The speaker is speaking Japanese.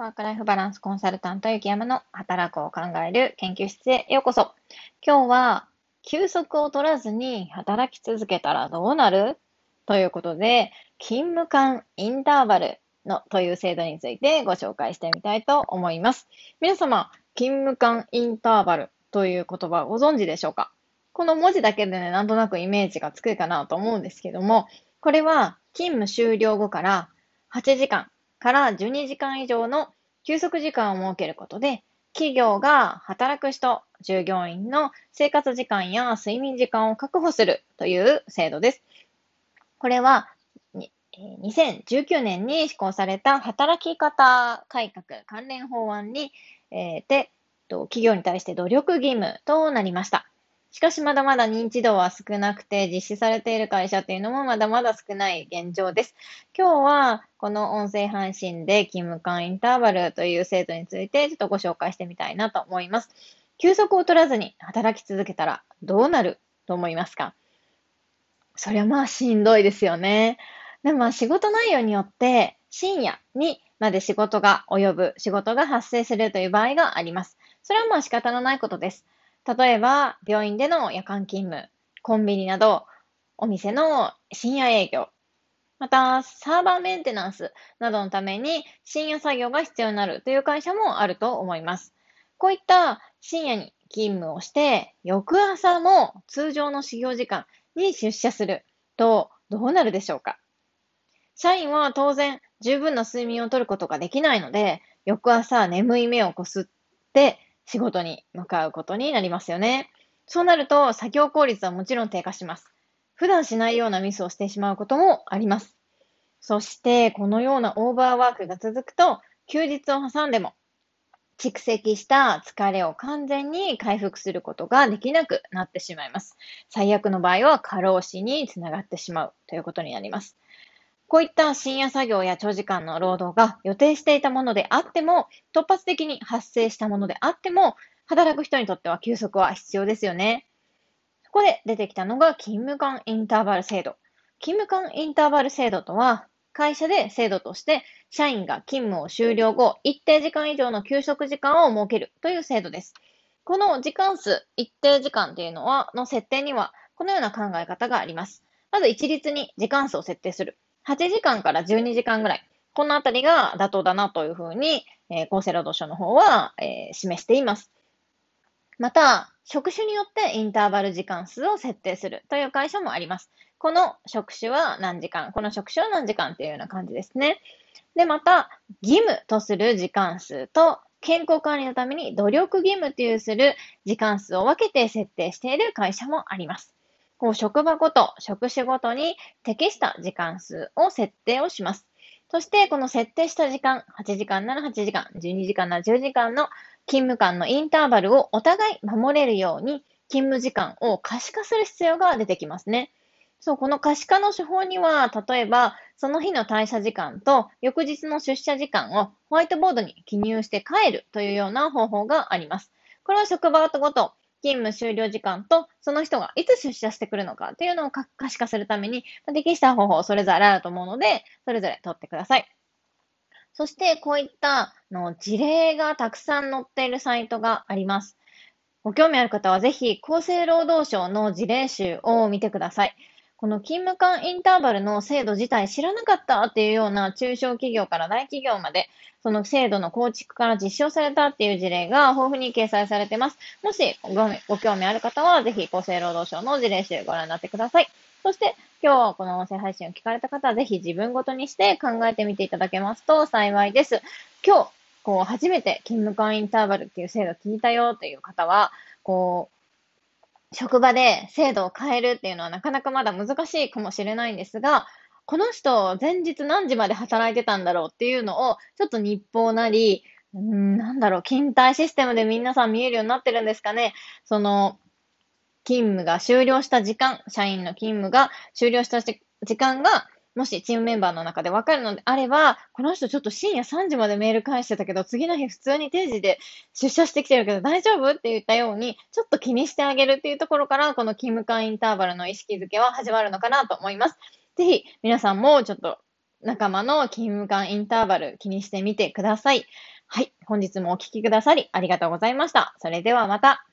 ワークライフバランスコンサルタント雪山の働くを考える研究室へようこそ。今日は休息を取らずに働き続けたらどうなる？ということで、勤務間インターバルのという制度についてご紹介してみたいと思います。皆様、勤務間インターバルという言葉ご存知でしょうか？この文字だけでね、なんとなくイメージがつくかなと思うんですけども、これは勤務終了後から8時間から12時間以上の休息時間を設けることで、企業が働く人、従業員の生活時間や睡眠時間を確保するという制度です。これは2019年に施行された働き方改革関連法案に、えー、で、企業に対して努力義務となりました。しかしまだまだ認知度は少なくて、実施されている会社っていうのもまだまだ少ない現状です。今日はこの音声配信で勤務間インターバルという制度についてちょっとご紹介してみたいなと思います。休息を取らずに働き続けたらどうなると思いますか？そりゃまあしんどいですよね。でも仕事内容によって深夜にまで仕事が及ぶ、仕事が発生するという場合があります。それはまあ仕方のないことです。例えば、病院での夜間勤務、コンビニなど、お店の深夜営業、また、サーバーメンテナンスなどのために深夜作業が必要になるという会社もあると思います。こういった深夜に勤務をして、翌朝も通常の始業時間に出社するとどうなるでしょうか社員は当然十分な睡眠をとることができないので、翌朝眠い目をこすって仕事に向かうことになりますよね。そうなると作業効率はもちろん低下します。普段しないようなミスをしてしまうこともあります。そして、このようなオーバーワークが続くと、休日を挟んでも、蓄積した疲れを完全に回復することができなくなってしまいます。最悪の場合は過労死につながってしまうということになります。こういった深夜作業や長時間の労働が予定していたものであっても、突発的に発生したものであっても、働く人にとっては休息は必要ですよね。そこで出てきたのが勤務間インターバル制度。勤務間インターバル制度とは、会社で制度として社員が勤務を終了後、一定時間以上の休息時間を設けるという制度です。この時間数、一定時間というのは、の設定には、このような考え方があります。まず一律に時間数を設定する。8時間から12時間ぐらい。このあたりが妥当だなというふうに、えー、厚生労働省の方は、えー、示しています。また、職種によってインターバル時間数を設定するという会社もあります。この職種は何時間、この職種は何時間っていうような感じですね。で、また、義務とする時間数と健康管理のために努力義務というする時間数を分けて設定している会社もあります。こう職場ごと、職種ごとに適した時間数を設定をします。そして、この設定した時間、8時間なら8時間、12時間なら10時間の勤務間のインターバルをお互い守れるように、勤務時間を可視化する必要が出てきますね。そう、この可視化の手法には、例えば、その日の退社時間と翌日の出社時間をホワイトボードに記入して帰るというような方法があります。これは職場ごと、勤務終了時間と、その人がいつ出社してくるのかっていうのを可視化するために、適した方法それぞれあると思うので、それぞれ取ってください。そして、こういったの事例がたくさん載っているサイトがあります。ご興味ある方はぜひ、厚生労働省の事例集を見てください。この勤務間インターバルの制度自体知らなかったっていうような中小企業から大企業まで、その制度の構築から実証されたっていう事例が豊富に掲載されてます。もしご興味ある方は、ぜひ厚生労働省の事例集ご覧になってください。そして、今日この音声配信を聞かれた方は、ぜひ自分ごとにして考えてみていただけますと幸いです。今日、こう、初めて勤務間インターバルっていう制度聞いたよっていう方は、こう、職場で制度を変えるっていうのはなかなかまだ難しいかもしれないんですが、この人、前日何時まで働いてたんだろうっていうのを、ちょっと日報なり、うん、なんだろう、勤怠システムで皆さん見えるようになってるんですかね。その、勤務が終了した時間、社員の勤務が終了した時間が、もしチームメンバーの中で分かるのであれば、この人ちょっと深夜3時までメール返してたけど、次の日普通に定時で出社してきてるけど大丈夫って言ったように、ちょっと気にしてあげるっていうところから、この勤務間インターバルの意識づけは始まるのかなと思います。ぜひ、皆さんもちょっと仲間の勤務間インターバル気にしてみてください。はい。本日もお聞きくださりありがとうございました。それではまた。